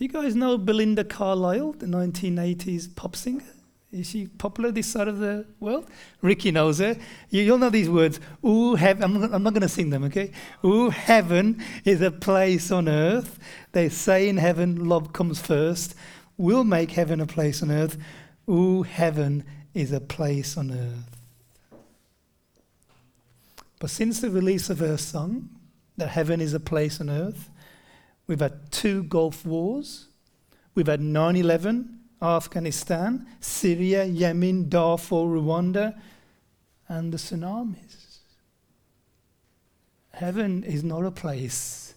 Do you guys know Belinda Carlisle, the 1980s pop singer? Is she popular this side of the world? Ricky knows her. You, will know these words. Ooh, heaven. I'm, I'm not going to sing them, okay? Ooh, heaven is a place on earth. They say in heaven, love comes first. We'll make heaven a place on earth. Ooh, heaven is a place on earth. But since the release of her song, that heaven is a place on earth, we've had two Gulf wars, we've had 9 11 Afghanistan, Syria, Yemen, Darfur, Rwanda, and the tsunamis. Heaven is not a place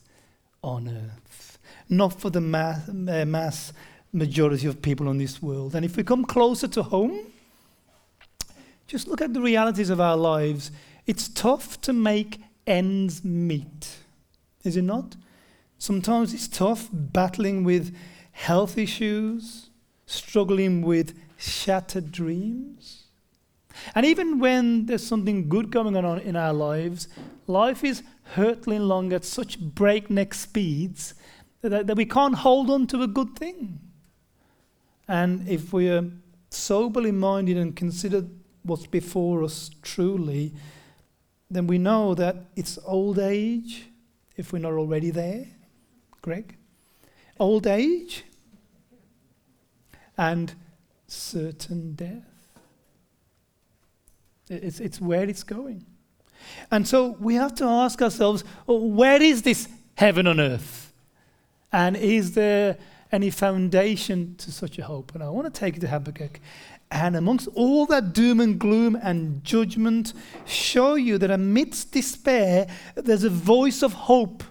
on earth, not for the mass, mass majority of people in this world. And if we come closer to home, just look at the realities of our lives. It's tough to make ends meet, is it not? Sometimes it's tough battling with health issues, struggling with shattered dreams. And even when there's something good going on in our lives, life is hurtling along at such breakneck speeds that, that we can't hold on to a good thing. And if we are soberly minded and consider what's before us truly, then we know that it's old age, if we're not already there. Greg? Old age and certain death. It's, it's where it's going. And so we have to ask ourselves oh, where is this heaven on earth? And is there any foundation to such a hope? And I want to take you to Habakkuk. And amongst all that doom and gloom and judgment, show you that amidst despair, there's a voice of hope.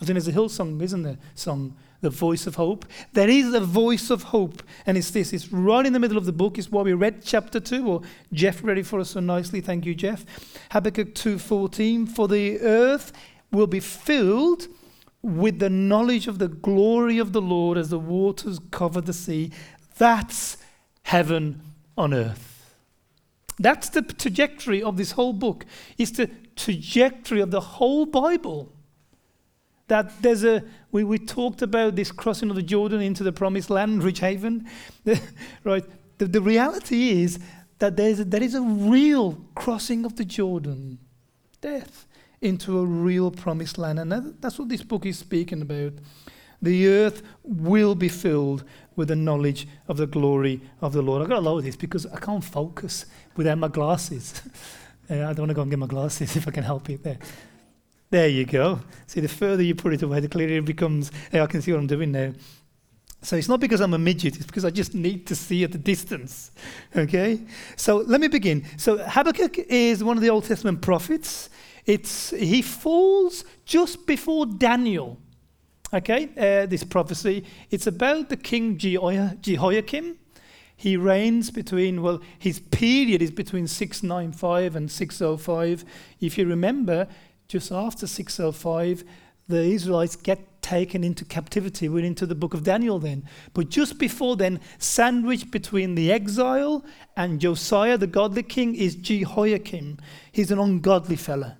As in, there's a Hillsong, isn't there? Song the voice of hope. There is a voice of hope, and it's this. It's right in the middle of the book. It's why we read chapter two. Or Jeff read it for us so nicely. Thank you, Jeff. Habakkuk two fourteen. For the earth will be filled with the knowledge of the glory of the Lord as the waters cover the sea. That's heaven on earth. That's the trajectory of this whole book. It's the trajectory of the whole Bible. That there's a, we, we talked about this crossing of the Jordan into the promised land, rich Haven. right? The, the reality is that there's a, there is a real crossing of the Jordan, death, into a real promised land. And that, that's what this book is speaking about. The earth will be filled with the knowledge of the glory of the Lord. I've got a to lower this because I can't focus without my glasses. I don't want to go and get my glasses if I can help it there. There you go. See, the further you put it away, the clearer it becomes. Hey, I can see what I'm doing now. So it's not because I'm a midget, it's because I just need to see at the distance. Okay? So let me begin. So Habakkuk is one of the Old Testament prophets. It's, he falls just before Daniel. Okay? Uh, this prophecy. It's about the king Jehoiakim. He reigns between, well, his period is between 695 and 605. If you remember, just after 605, the Israelites get taken into captivity. We're into the book of Daniel then. But just before then, sandwiched between the exile and Josiah, the godly king, is Jehoiakim. He's an ungodly fella.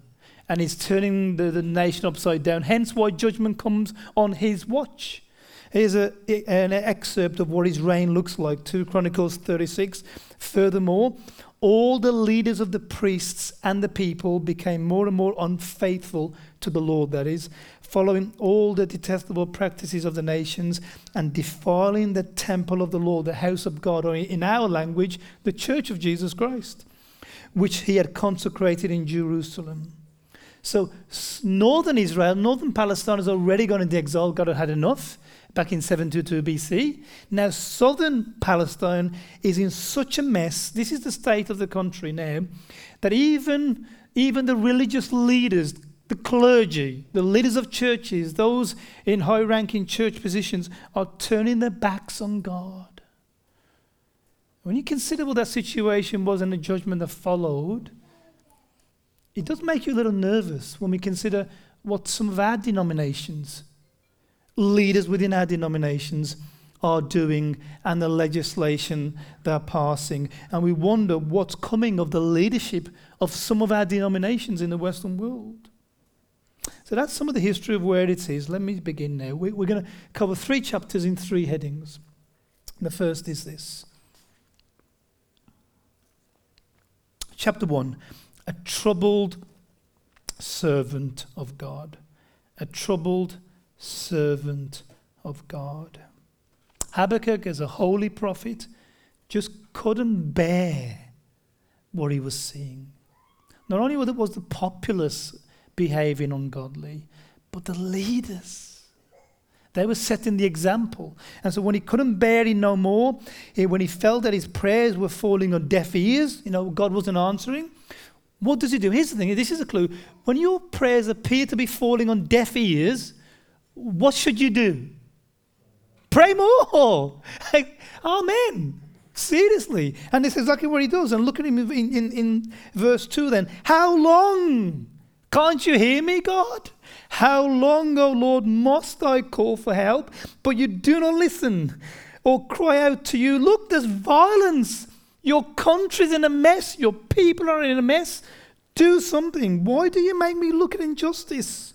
And he's turning the, the nation upside down. Hence why judgment comes on his watch. Here's a, an excerpt of what his reign looks like 2 Chronicles 36. Furthermore, all the leaders of the priests and the people became more and more unfaithful to the Lord, that is, following all the detestable practices of the nations and defiling the temple of the Lord, the house of God, or in our language, the church of Jesus Christ, which he had consecrated in Jerusalem. So, northern Israel, northern Palestine has already gone into exile, God had had enough back in 722 BC. Now, southern Palestine is in such a mess. This is the state of the country now that even, even the religious leaders, the clergy, the leaders of churches, those in high ranking church positions are turning their backs on God. When you consider what that situation was and the judgment that followed, it does make you a little nervous when we consider what some of our denominations leaders within our denominations are doing and the legislation they're passing. And we wonder what's coming of the leadership of some of our denominations in the Western world. So that's some of the history of where it is. Let me begin now. We, we're going to cover three chapters in three headings. The first is this Chapter 1 A troubled servant of God. A troubled servant of God. Habakkuk, as a holy prophet, just couldn't bear what he was seeing. Not only was the populace behaving ungodly, but the leaders. They were setting the example. And so when he couldn't bear it no more, eh, when he felt that his prayers were falling on deaf ears, you know, God wasn't answering, what does he do? Here's the thing this is a clue. When your prayers appear to be falling on deaf ears, what should you do? Pray more. Amen. Seriously. And this is exactly what he does. And look at him in, in, in verse 2 then. How long? Can't you hear me, God? How long, O Lord, must I call for help? But you do not listen or cry out to you. Look, there's violence. Your country's in a mess. Your people are in a mess. Do something. Why do you make me look at injustice?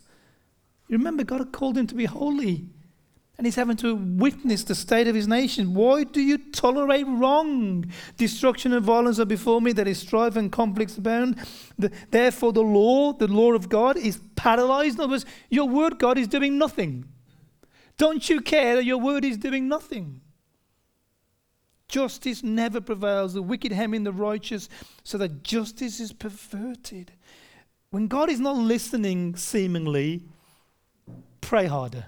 You remember, God called him to be holy and he's having to witness the state of his nation. Why do you tolerate wrong? Destruction and violence are before me, that is strife and conflicts abound. The, therefore, the law, the law of God, is paralyzed. In other words, your word, God, is doing nothing. Don't you care that your word is doing nothing? Justice never prevails. The wicked hemming the righteous, so that justice is perverted. When God is not listening, seemingly, pray harder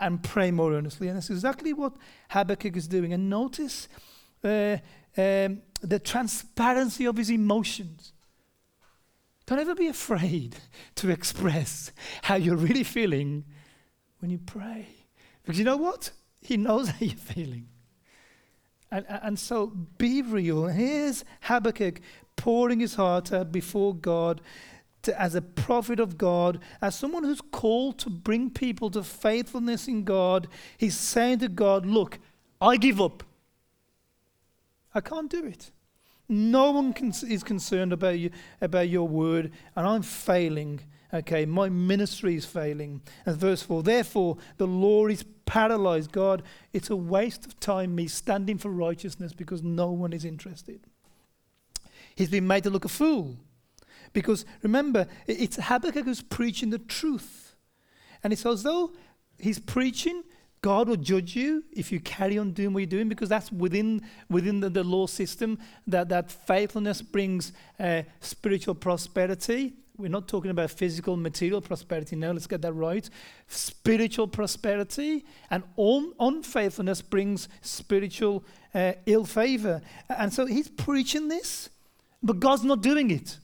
and pray more earnestly. And that's exactly what Habakkuk is doing. And notice uh, um, the transparency of his emotions. Don't ever be afraid to express how you're really feeling when you pray. Because you know what? He knows how you're feeling. And, and so be real. Here's Habakkuk pouring his heart out before God to, as a prophet of God, as someone who's called to bring people to faithfulness in God, he's saying to God, Look, I give up. I can't do it. No one can, is concerned about, you, about your word, and I'm failing. Okay, my ministry is failing. And verse 4 Therefore, the law is paralyzed. God, it's a waste of time me standing for righteousness because no one is interested. He's been made to look a fool. Because remember, it's Habakkuk who's preaching the truth. And it's as though he's preaching, God will judge you if you carry on doing what you're doing, because that's within, within the, the law system that, that faithfulness brings uh, spiritual prosperity. We're not talking about physical, material prosperity now, let's get that right. Spiritual prosperity and un- unfaithfulness brings spiritual uh, ill favor. And so he's preaching this, but God's not doing it.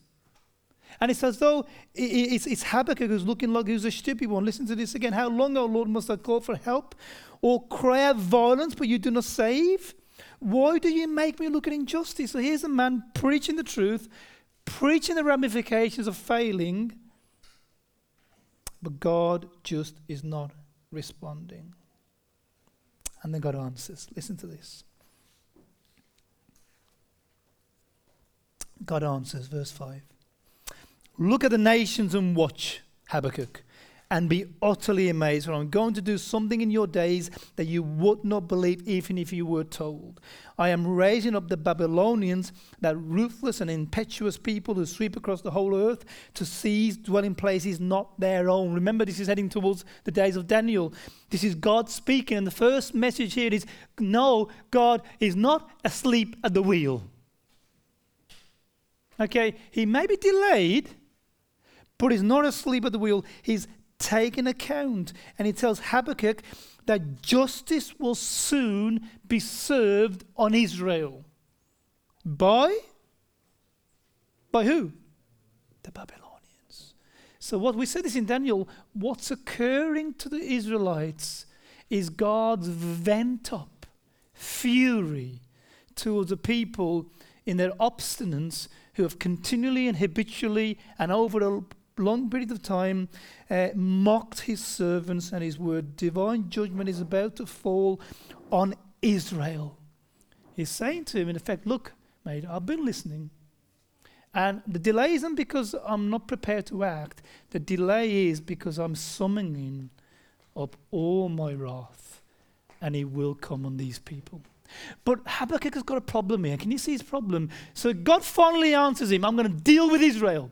And it's as though it's, it's Habakkuk who's looking like who's a stupid one. Listen to this again. How long, O Lord, must I call for help or cry out violence, but you do not save? Why do you make me look at injustice? So here's a man preaching the truth, preaching the ramifications of failing, but God just is not responding. And then God answers. Listen to this. God answers, verse 5. Look at the nations and watch, Habakkuk, and be utterly amazed. For I'm going to do something in your days that you would not believe even if you were told. I am raising up the Babylonians, that ruthless and impetuous people who sweep across the whole earth to seize dwelling places not their own. Remember, this is heading towards the days of Daniel. This is God speaking, and the first message here is no, God is not asleep at the wheel. Okay, he may be delayed but he's not asleep at the wheel. He's taken account. And he tells Habakkuk that justice will soon be served on Israel. By? By who? The Babylonians. So, what we said is in Daniel, what's occurring to the Israelites is God's vent up fury towards the people in their obstinance who have continually and habitually and over long period of time uh, mocked his servants and his word. Divine judgment is about to fall on Israel. He's saying to him, in effect, Look, mate, I've been listening. And the delay isn't because I'm not prepared to act. The delay is because I'm summoning up all my wrath, and it will come on these people. But Habakkuk has got a problem here. Can you see his problem? So God finally answers him I'm going to deal with Israel.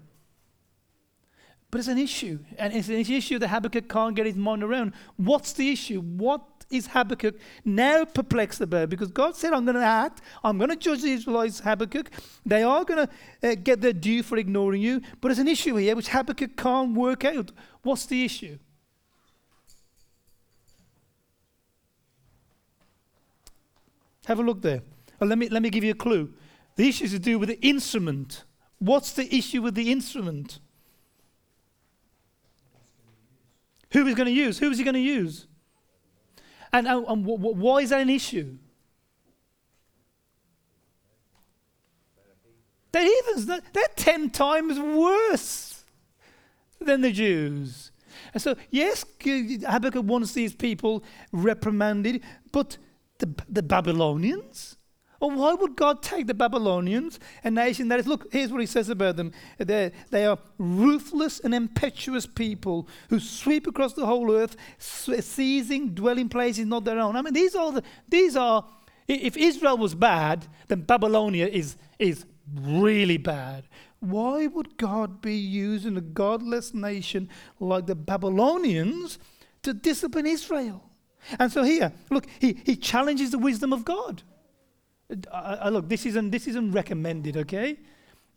But it's an issue, and it's an issue that Habakkuk can't get his mind around. What's the issue? What is Habakkuk now perplexed about? Because God said, I'm going to act, I'm going to judge the Israelites, Habakkuk. They are going to uh, get their due for ignoring you. But there's an issue here which Habakkuk can't work out. What's the issue? Have a look there. Well, let, me, let me give you a clue. The issue is to do with the instrument. What's the issue with the instrument? Who is going to use? Who is he going to use? And, and, and why is that an issue? The heathens, they're 10 times worse than the Jews. And so, yes, Habakkuk wants these people reprimanded, but the, the Babylonians? Well, why would God take the Babylonians, a nation that is, look, here's what he says about them. They're, they are ruthless and impetuous people who sweep across the whole earth, seizing dwelling places not their own. I mean, these are, the, these are if Israel was bad, then Babylonia is, is really bad. Why would God be using a godless nation like the Babylonians to discipline Israel? And so here, look, he, he challenges the wisdom of God. I, I, look, this isn't, this isn't recommended, okay?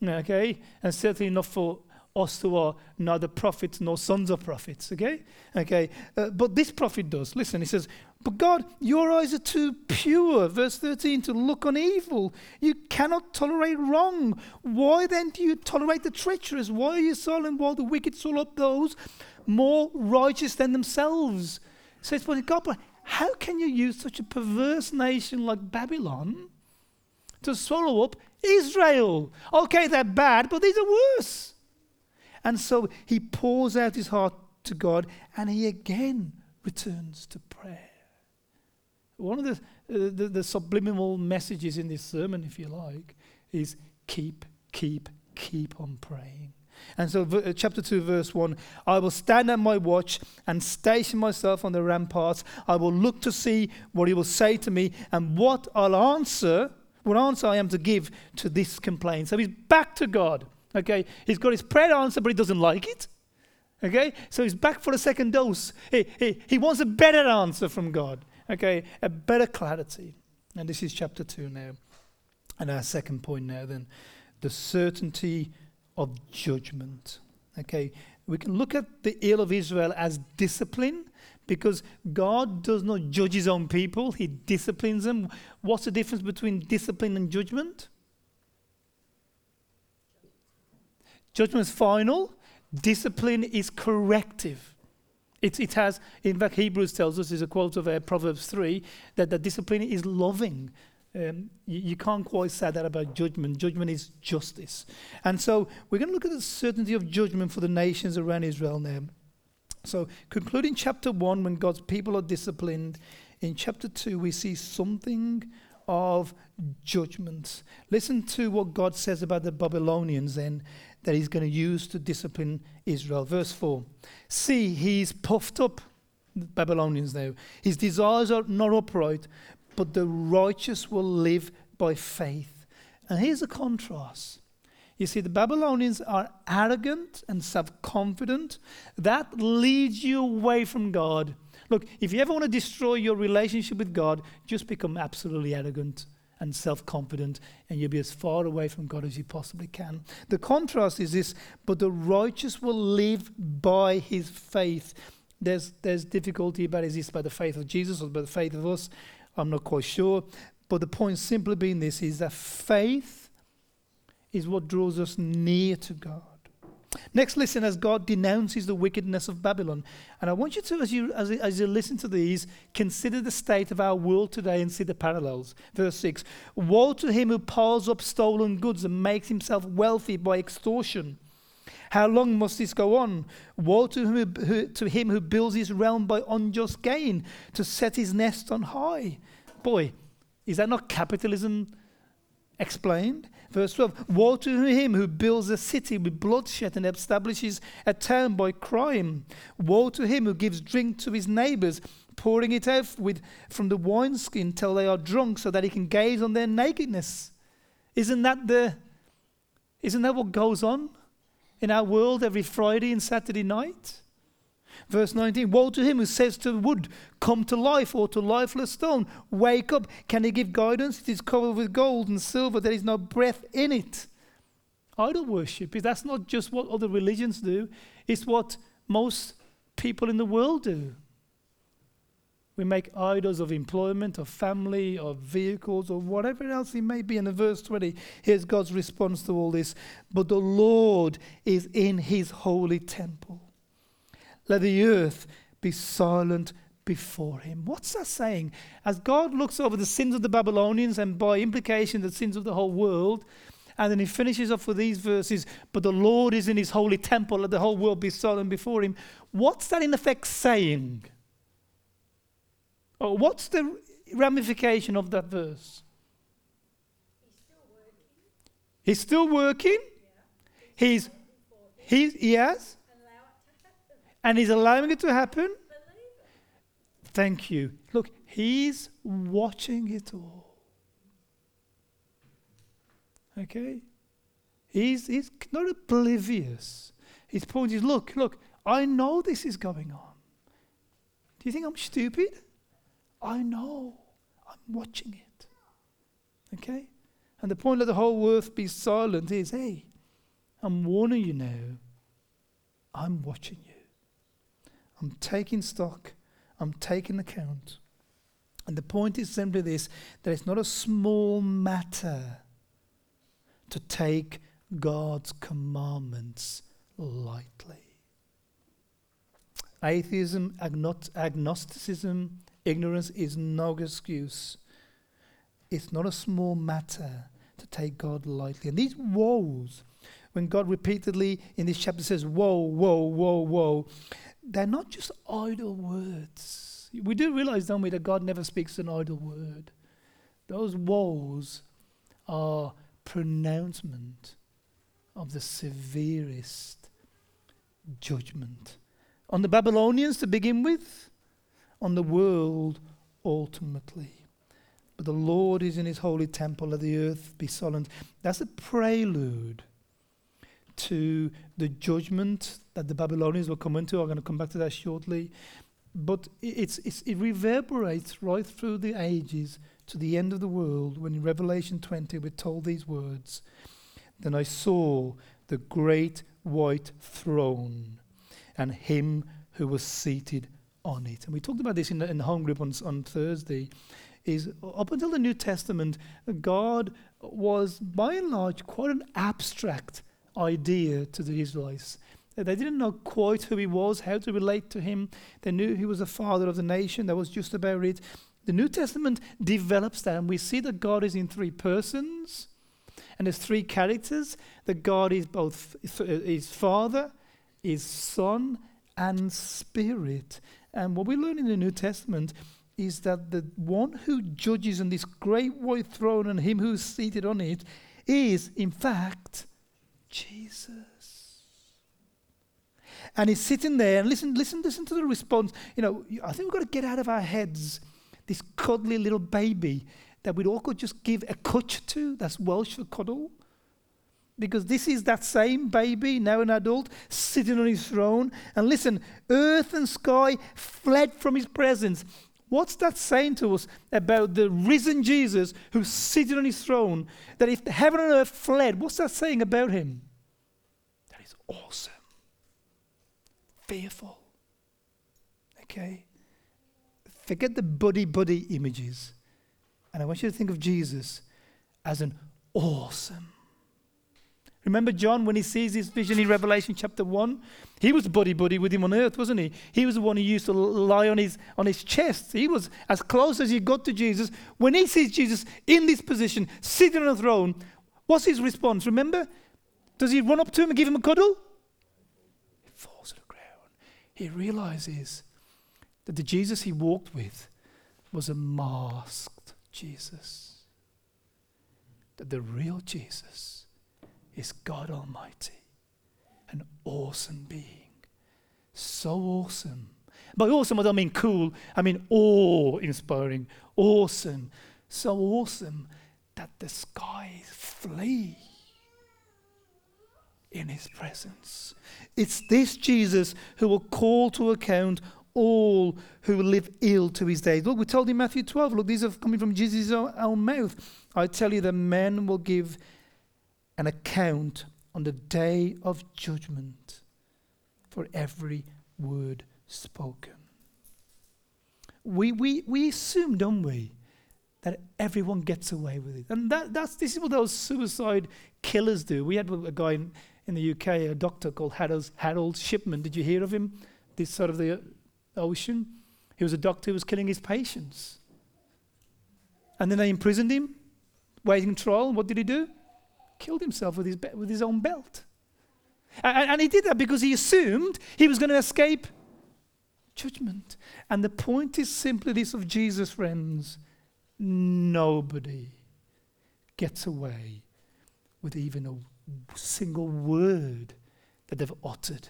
Okay? And certainly not for us who are neither prophets nor sons of prophets, okay? Okay? Uh, but this prophet does. Listen, he says, But God, your eyes are too pure, verse 13, to look on evil. You cannot tolerate wrong. Why then do you tolerate the treacherous? Why are you silent while the wicked swallow up those more righteous than themselves? So it's God, but how can you use such a perverse nation like Babylon to swallow up Israel? Okay, they're bad, but these are worse. And so he pours out his heart to God and he again returns to prayer. One of the, uh, the, the subliminal messages in this sermon, if you like, is keep, keep, keep on praying. And so, v- uh, chapter 2, verse 1 I will stand at my watch and station myself on the ramparts. I will look to see what he will say to me and what I'll answer, what answer I am to give to this complaint. So, he's back to God. Okay, he's got his prayer answer, but he doesn't like it. Okay, so he's back for a second dose. He, he, he wants a better answer from God. Okay, a better clarity. And this is chapter 2 now. And our second point now, then the certainty of judgment. Okay, we can look at the ill of Israel as discipline because God does not judge his own people, he disciplines them. What's the difference between discipline and judgment? Judgment is final, discipline is corrective. It, it has, in fact, Hebrews tells us, is a quote of uh, Proverbs 3, that the discipline is loving. Um, you, you, can't quite say that about judgment. Judgment is justice. And so we're going to look at the certainty of judgment for the nations around Israel now. So, concluding chapter 1, when God's people are disciplined, in chapter 2, we see something of judgment. Listen to what God says about the Babylonians then that he's going to use to discipline Israel. Verse 4 See, he's puffed up, Babylonians now. His desires are not upright, but the righteous will live by faith. And here's a contrast. You see, the Babylonians are arrogant and self confident. That leads you away from God. Look, if you ever want to destroy your relationship with God, just become absolutely arrogant and self confident, and you'll be as far away from God as you possibly can. The contrast is this but the righteous will live by his faith. There's, there's difficulty about is this by the faith of Jesus or by the faith of us? I'm not quite sure. But the point simply being this is that faith is what draws us near to God. Next, listen as God denounces the wickedness of Babylon. And I want you to, as you, as, as you listen to these, consider the state of our world today and see the parallels. Verse 6 Woe to him who piles up stolen goods and makes himself wealthy by extortion. How long must this go on? Woe to him who, who, to him who builds his realm by unjust gain, to set his nest on high. Boy, is that not capitalism explained? Verse 12 Woe to him who builds a city with bloodshed and establishes a town by crime. Woe to him who gives drink to his neighbors, pouring it out with, from the wineskin till they are drunk, so that he can gaze on their nakedness. Isn't that, the, isn't that what goes on in our world every Friday and Saturday night? Verse 19 Woe to him who says to the wood, Come to life, or to lifeless stone, Wake up. Can he give guidance? It is covered with gold and silver, there is no breath in it. Idol worship, is that's not just what other religions do, it's what most people in the world do. We make idols of employment, of family, of vehicles, or whatever else it may be. And in verse 20, here's God's response to all this. But the Lord is in his holy temple. Let the earth be silent before him. What's that saying? As God looks over the sins of the Babylonians and by implication the sins of the whole world, and then he finishes off with these verses, but the Lord is in his holy temple, let the whole world be silent before him. What's that in effect saying? Or what's the ramification of that verse? He's still working. He's still working. He's, he's, he has and He's allowing it to happen. Thank you. Look, He's watching it all. Okay? He's, he's not oblivious. His point is look, look, I know this is going on. Do you think I'm stupid? I know. I'm watching it. Okay? And the point of the whole earth be silent is hey, I'm warning you now. I'm watching you. I'm taking stock, I'm taking account. And the point is simply this that it's not a small matter to take God's commandments lightly. Atheism, agnosticism, ignorance is no excuse. It's not a small matter to take God lightly. And these woes, when God repeatedly in this chapter says, Woe, woe, woe, woe, they're not just idle words. We do realize, don't we, that God never speaks an idle word. Those woes are pronouncement of the severest judgment on the Babylonians to begin with, on the world ultimately. But the Lord is in his holy temple, let the earth be silent. That's a prelude to the judgment that the Babylonians will come into. I'm going to come back to that shortly. But it's, it's, it reverberates right through the ages to the end of the world when in Revelation 20 we're told these words Then I saw the great white throne and him who was seated on it. And we talked about this in the, in the home group on, on Thursday. Is up until the New Testament, God was by and large quite an abstract idea to the Israelites. They didn't know quite who he was, how to relate to him. They knew he was the father of the nation. That was just about it. The New Testament develops that, and we see that God is in three persons, and there's three characters. That God is both uh, his Father, his Son, and Spirit. And what we learn in the New Testament is that the one who judges on this great white throne and him who's seated on it is, in fact, Jesus. And he's sitting there and listen, listen, listen to the response. You know, I think we've got to get out of our heads this cuddly little baby that we'd all could just give a cwtch to. That's Welsh for cuddle. Because this is that same baby, now an adult, sitting on his throne. And listen, earth and sky fled from his presence. What's that saying to us about the risen Jesus who's seated on his throne? That if heaven and earth fled, what's that saying about him? That is awesome, fearful. Okay? Forget the buddy buddy images. And I want you to think of Jesus as an awesome Remember John when he sees his vision in Revelation chapter 1? He was buddy buddy with him on earth, wasn't he? He was the one who used to lie on his, on his chest. He was as close as he got to Jesus. When he sees Jesus in this position, sitting on a throne, what's his response? Remember? Does he run up to him and give him a cuddle? He falls to the ground. He realizes that the Jesus he walked with was a masked Jesus. that the real Jesus is God Almighty, an awesome being. So awesome. By awesome, I don't mean cool, I mean awe inspiring, awesome. So awesome that the skies flee in his presence. It's this Jesus who will call to account all who live ill to his days. Look, we told in Matthew 12, look, these are coming from Jesus' own mouth. I tell you, the men will give an account on the day of judgment for every word spoken. We, we, we assume, don't we, that everyone gets away with it. And that, that's, this is what those suicide killers do. We had a guy in, in the UK, a doctor called Harold, Harold Shipman. Did you hear of him? This side of the ocean. He was a doctor who was killing his patients. And then they imprisoned him, waiting trial. What did he do? Killed himself with his, be- with his own belt. And, and he did that because he assumed he was going to escape judgment. And the point is simply this of Jesus, friends nobody gets away with even a single word that they've uttered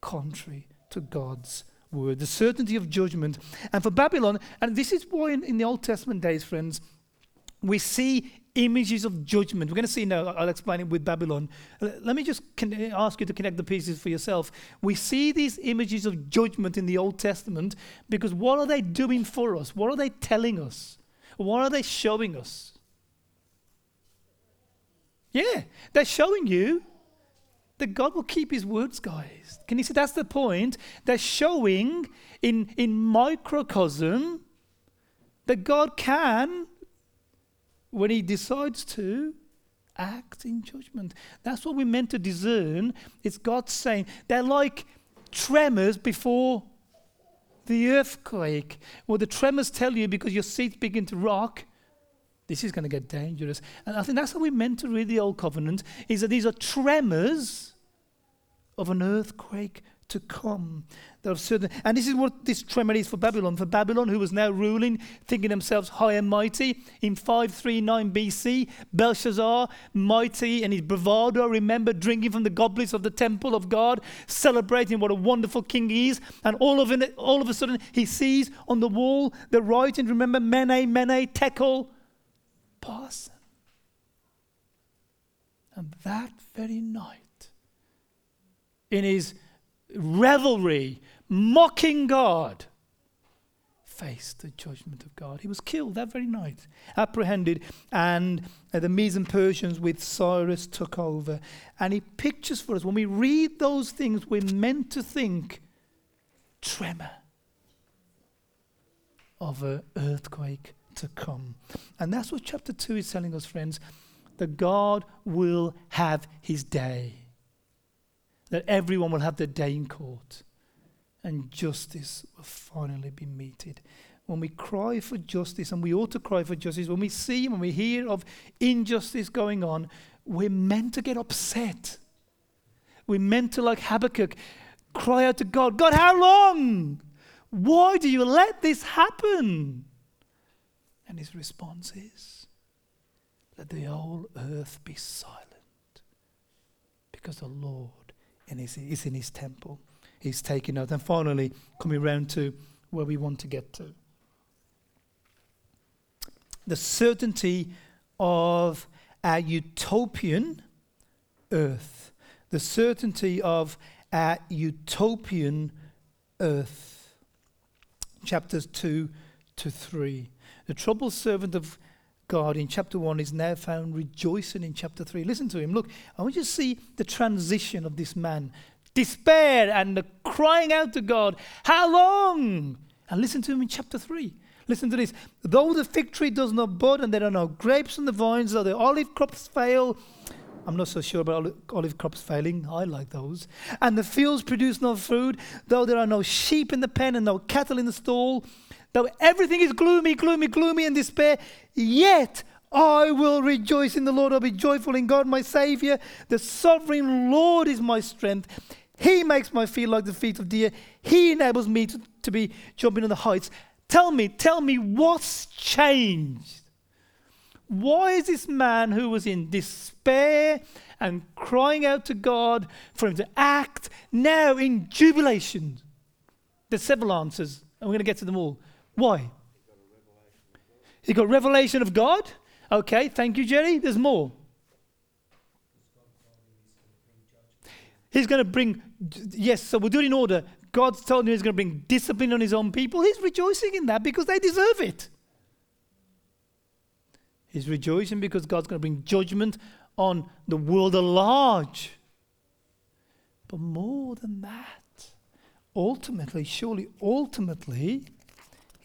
contrary to God's word. The certainty of judgment. And for Babylon, and this is why in, in the Old Testament days, friends, we see images of judgment. We're going to see now, I'll explain it with Babylon. Let me just ask you to connect the pieces for yourself. We see these images of judgment in the Old Testament because what are they doing for us? What are they telling us? What are they showing us? Yeah, they're showing you that God will keep his words, guys. Can you see that's the point? They're showing in, in microcosm that God can when he decides to act in judgment. That's what we're meant to discern. It's God saying they're like tremors before the earthquake. Well, the tremors tell you because your seats begin to rock. This is going to get dangerous. And I think that's how we're meant to read the Old Covenant, is that these are tremors of an earthquake to come. certain, and this is what this tremor is for Babylon. For Babylon, who was now ruling, thinking themselves high and mighty, in 539 BC, Belshazzar, mighty and his bravado, remember drinking from the goblets of the temple of God, celebrating what a wonderful king he is. And all of, it, all of a sudden, he sees on the wall the writing, remember, Mene, Mene, Tekel, Parsin. And that very night, in his revelry, mocking God, faced the judgment of God. He was killed that very night, apprehended, and uh, the Medes and Persians with Cyrus took over. And he pictures for us, when we read those things, we're meant to think tremor of an earthquake to come. And that's what chapter 2 is telling us, friends, that God will have his day that everyone will have their day in court and justice will finally be meted. When we cry for justice, and we ought to cry for justice, when we see, when we hear of injustice going on, we're meant to get upset. We're meant to, like Habakkuk, cry out to God, God, how long? Why do you let this happen? And his response is, Let the whole earth be silent, because the Lord and he's, in his temple. He's taking out. And finally, coming round to where we want to get to. The certainty of a utopian earth. The certainty of a utopian earth. Chapters 2 to 3. The troubled servant of God in chapter 1 is now found rejoicing in chapter 3. Listen to him. Look, I want you to see the transition of this man despair and crying out to God, How long? And listen to him in chapter 3. Listen to this. Though the fig tree does not bud and there are no grapes on the vines, though the olive crops fail, I'm not so sure about olive crops failing. I like those. And the fields produce no food, though there are no sheep in the pen and no cattle in the stall, though everything is gloomy, gloomy, gloomy, and despair, yet I will rejoice in the Lord. I'll be joyful in God, my Savior. The sovereign Lord is my strength. He makes my feet like the feet of deer. He enables me to, to be jumping on the heights. Tell me, tell me what's changed? Why is this man who was in despair and crying out to God for him to act now in jubilation? There's several answers, and we're going to get to them all. Why? He got revelation of God. Okay, thank you, Jerry. There's more. He's going to bring, yes, so we'll do it in order. God's told him he's going to bring discipline on his own people. He's rejoicing in that because they deserve it. He's rejoicing because God's going to bring judgment on the world at large. But more than that, ultimately, surely ultimately,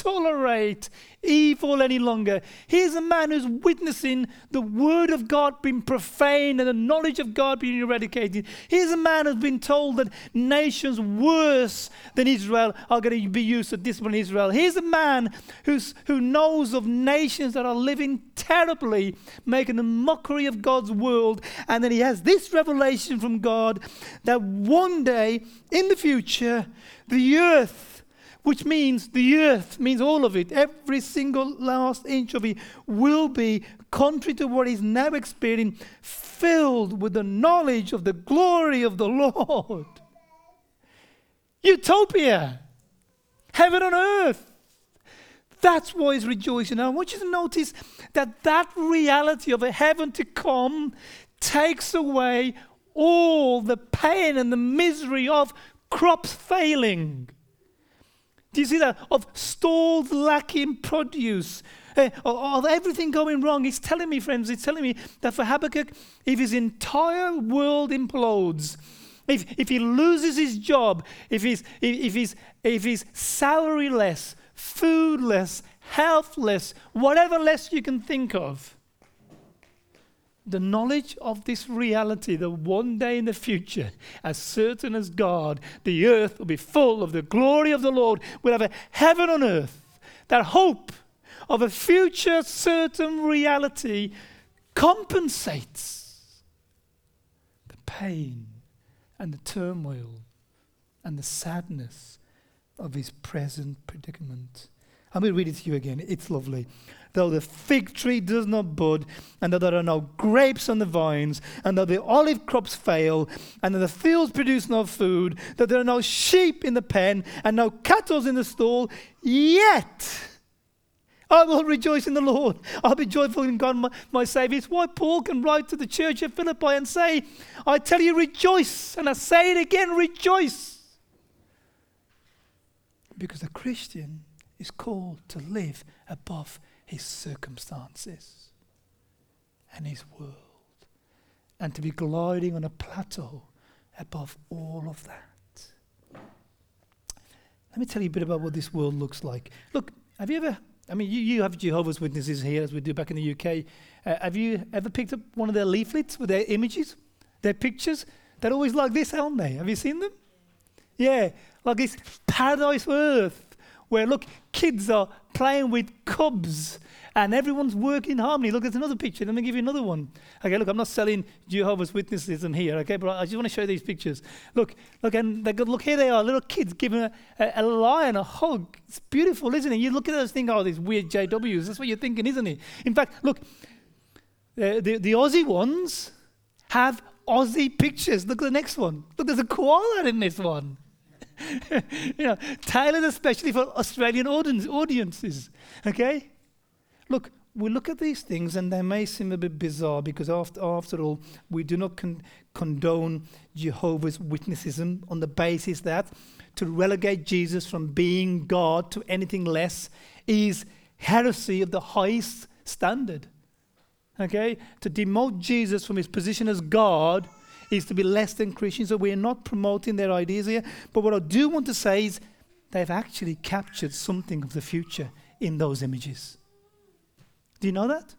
tolerate evil any longer. Here's a man who's witnessing the word of God being profaned and the knowledge of God being eradicated. Here's a man who's been told that nations worse than Israel are going to be used to discipline Israel. Here's a man who's, who knows of nations that are living terribly, making a mockery of God's world. And then he has this revelation from God that one day in the future, the earth which means the earth, means all of it, every single last inch of it will be, contrary to what is now experiencing, filled with the knowledge of the glory of the Lord. Utopia, heaven on earth. That's why he's rejoicing. I want you to notice that that reality of a heaven to come takes away all the pain and the misery of crops failing do you see that? Of stalled, lacking produce, uh, of everything going wrong. He's telling me, friends, he's telling me that for Habakkuk, if his entire world implodes, if, if he loses his job, if he's, if, he's, if he's salary-less, foodless, healthless, whatever less you can think of, the knowledge of this reality that one day in the future, as certain as God, the earth will be full of the glory of the Lord. We'll have a heaven on earth. That hope of a future certain reality compensates the pain and the turmoil and the sadness of his present predicament. Going to read it to you again. It's lovely though the fig tree does not bud, and though there are no grapes on the vines, and though the olive crops fail, and though the fields produce no food, that there are no sheep in the pen, and no cattle in the stall, yet I will rejoice in the Lord. I'll be joyful in God, my, my Savior. It's why Paul can write to the church at Philippi and say, I tell you, rejoice. And I say it again, rejoice. Because the Christian is called to live above his circumstances and his world, and to be gliding on a plateau above all of that. Let me tell you a bit about what this world looks like. Look, have you ever, I mean, you, you have Jehovah's Witnesses here, as we do back in the UK. Uh, have you ever picked up one of their leaflets with their images, their pictures? They're always like this, aren't they? Have you seen them? Yeah, like this paradise earth where, look, kids are playing with cubs and everyone's working in harmony. Look, there's another picture. Let me give you another one. Okay, look, I'm not selling Jehovah's Witnesses in here, okay, but I just want to show you these pictures. Look, look, and they go, look, here they are, little kids giving a, a, a lion a hug. It's beautiful, isn't it? You look at those things, oh, these weird JWs. That's what you're thinking, isn't it? In fact, look, uh, the, the Aussie ones have Aussie pictures. Look at the next one. Look, there's a koala in this one. you know, tailored especially for Australian audience, audiences. Okay? Look, we look at these things and they may seem a bit bizarre because, after, after all, we do not con- condone Jehovah's Witnessism on the basis that to relegate Jesus from being God to anything less is heresy of the highest standard. Okay? To demote Jesus from his position as God is to be less than Christians. So we're not promoting their ideas here. But what I do want to say is they've actually captured something of the future in those images. Do you know that?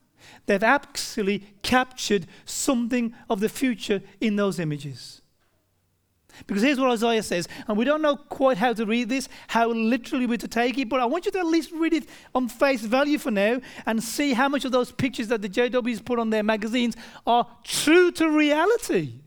They've actually captured something of the future in those images. Because here's what Isaiah says, and we don't know quite how to read this, how literally we're to take it, but I want you to at least read it on face value for now and see how much of those pictures that the JWs put on their magazines are true to reality.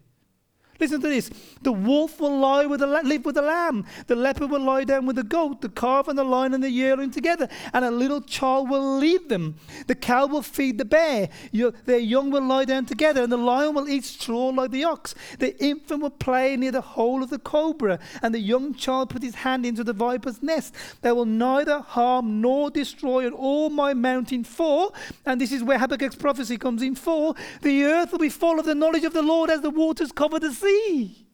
Listen to this. The wolf will lie with the la- live with the lamb. The leopard will lie down with the goat. The calf and the lion and the yearling together. And a little child will lead them. The cow will feed the bear. Your, their young will lie down together. And the lion will eat straw like the ox. The infant will play near the hole of the cobra. And the young child put his hand into the viper's nest. They will neither harm nor destroy on all my mountain for. And this is where Habakkuk's prophecy comes in for. The earth will be full of the knowledge of the Lord as the waters cover the sea see.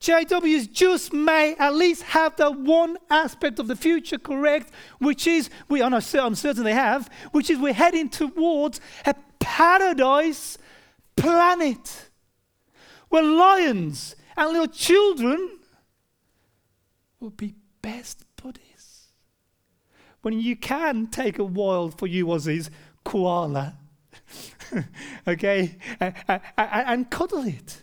JWs just may at least have that one aspect of the future correct, which is, we, I'm certain they have, which is we're heading towards a paradise planet where lions and little children will be best buddies. When you can take a wild, for you Aussies, koala okay? And, and, cuddle it.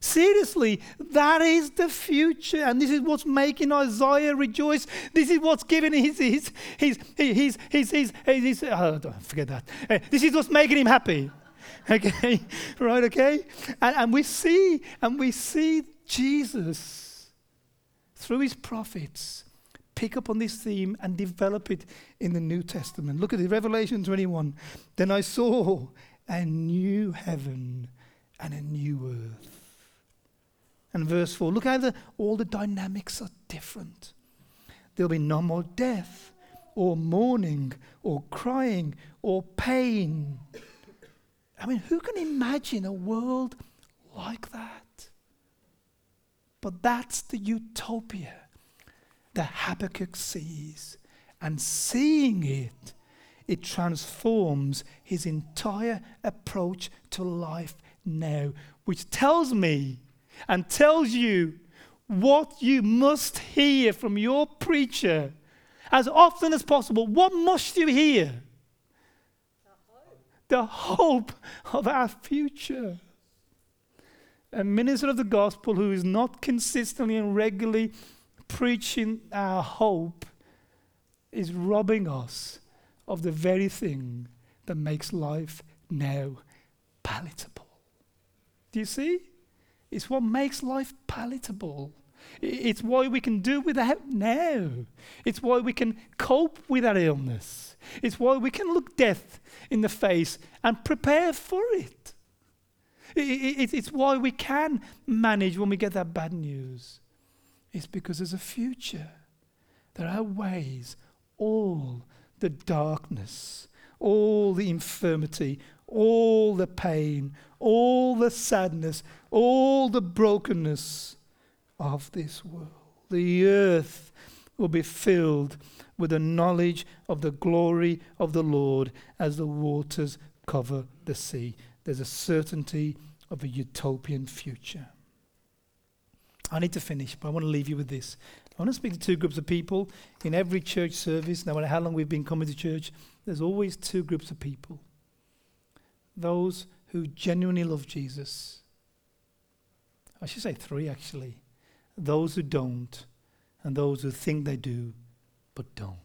Seriously, that is the future. And this is what's making Isaiah rejoice. This is what's giving his, his, his, his, his, his, his, oh, forget that. Uh, this is what's making him happy. Okay? right, okay? And, and we see, and we see Jesus through his prophets pick up on this theme and develop it in the New Testament. Look at it, Revelation 21. Then I saw a new heaven and a new earth. And verse 4, look how the, all the dynamics are different. There'll be no more death, or mourning, or crying, or pain. I mean, who can imagine a world like that? But that's the utopia that Habakkuk sees. And seeing it, it transforms his entire approach to life now, which tells me and tells you what you must hear from your preacher as often as possible. What must you hear? The hope of our future. A minister of the gospel who is not consistently and regularly preaching our hope is robbing us of the very thing that makes life now palatable. Do you see? It's what makes life palatable. It's why we can do without now. It's why we can cope with that illness. It's why we can look death in the face and prepare for it. It's why we can manage when we get that bad news. It's because there's a future There are ways, all the darkness, all the infirmity, all the pain, all the sadness, all the brokenness of this world. The earth will be filled with the knowledge of the glory of the Lord as the waters cover the sea. There's a certainty of a utopian future. I need to finish, but I want to leave you with this. I want to speak to two groups of people. In every church service, no matter how long we've been coming to church, there's always two groups of people those who genuinely love Jesus. I should say three, actually. Those who don't, and those who think they do, but don't.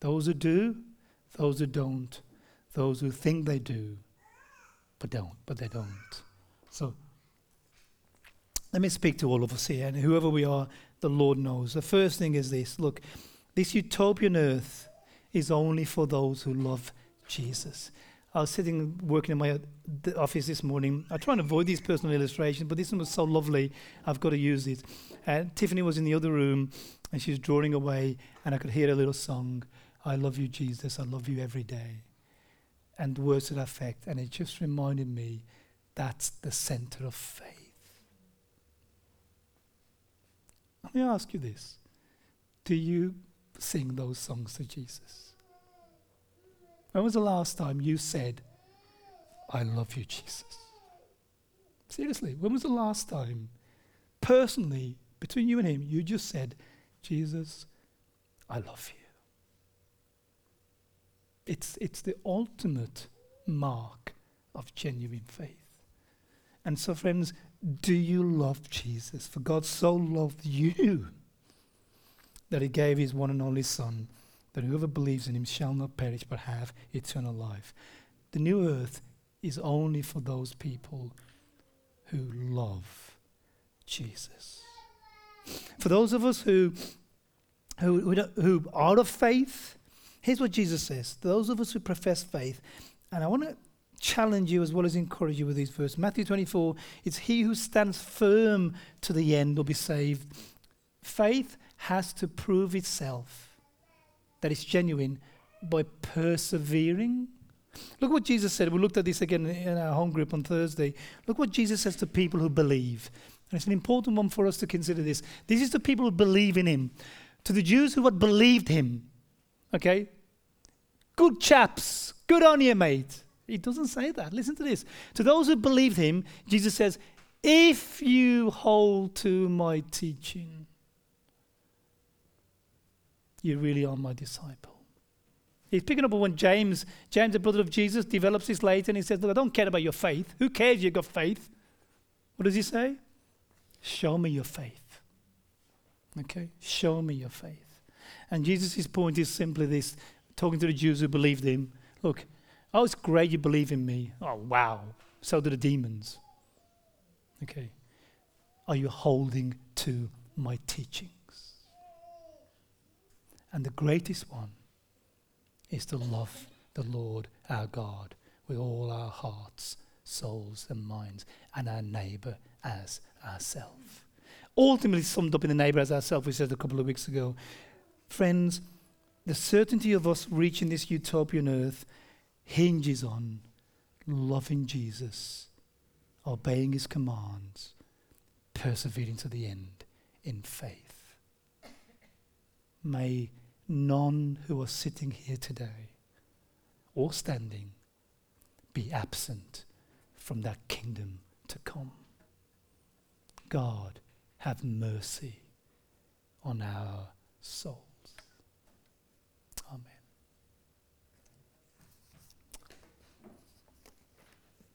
Those who do, those who don't, those who think they do, but don't, but they don't. So let me speak to all of us here, and whoever we are, the Lord knows. The first thing is this look, this utopian earth is only for those who love Jesus. I was sitting working in my uh, office this morning. I try and avoid these personal illustrations, but this one was so lovely, I've got to use it. And Tiffany was in the other room, and she was drawing away, and I could hear a little song I love you, Jesus, I love you every day. And the words to that effect. And it just reminded me that's the center of faith. Let me ask you this Do you sing those songs to Jesus? When was the last time you said, I love you, Jesus? Seriously, when was the last time, personally, between you and Him, you just said, Jesus, I love you? It's, it's the ultimate mark of genuine faith. And so, friends, do you love Jesus? For God so loved you that he gave his one and only Son, that whoever believes in him shall not perish but have eternal life. The new earth is only for those people who love Jesus. For those of us who, who, who, who are of faith, here's what Jesus says. Those of us who profess faith, and I want to challenge you as well as encourage you with these verses. Matthew 24, it's he who stands firm to the end will be saved. Faith has to prove itself that it's genuine by persevering. Look what Jesus said. We looked at this again in our home group on Thursday. Look what Jesus says to people who believe. And it's an important one for us to consider this. This is to people who believe in him. To the Jews who had believed him. Okay? Good chaps. Good on you, mate. He doesn't say that. Listen to this. To those who believed him, Jesus says, If you hold to my teaching, you really are my disciple. He's picking up on when James, James, the brother of Jesus, develops this later and he says, Look, I don't care about your faith. Who cares you've got faith? What does he say? Show me your faith. Okay? Show me your faith. And Jesus' point is simply this talking to the Jews who believed him. Look, oh, it's great you believe in me. Oh, wow. So do the demons. Okay. Are you holding to my teachings? And the greatest one is to love the Lord our God with all our hearts, souls, and minds, and our neighbor as ourselves. Ultimately, summed up in the neighbor as ourselves, we said a couple of weeks ago. Friends, the certainty of us reaching this utopian earth hinges on loving Jesus, obeying his commands, persevering to the end in faith. May none who are sitting here today or standing be absent from that kingdom to come. God, have mercy on our soul.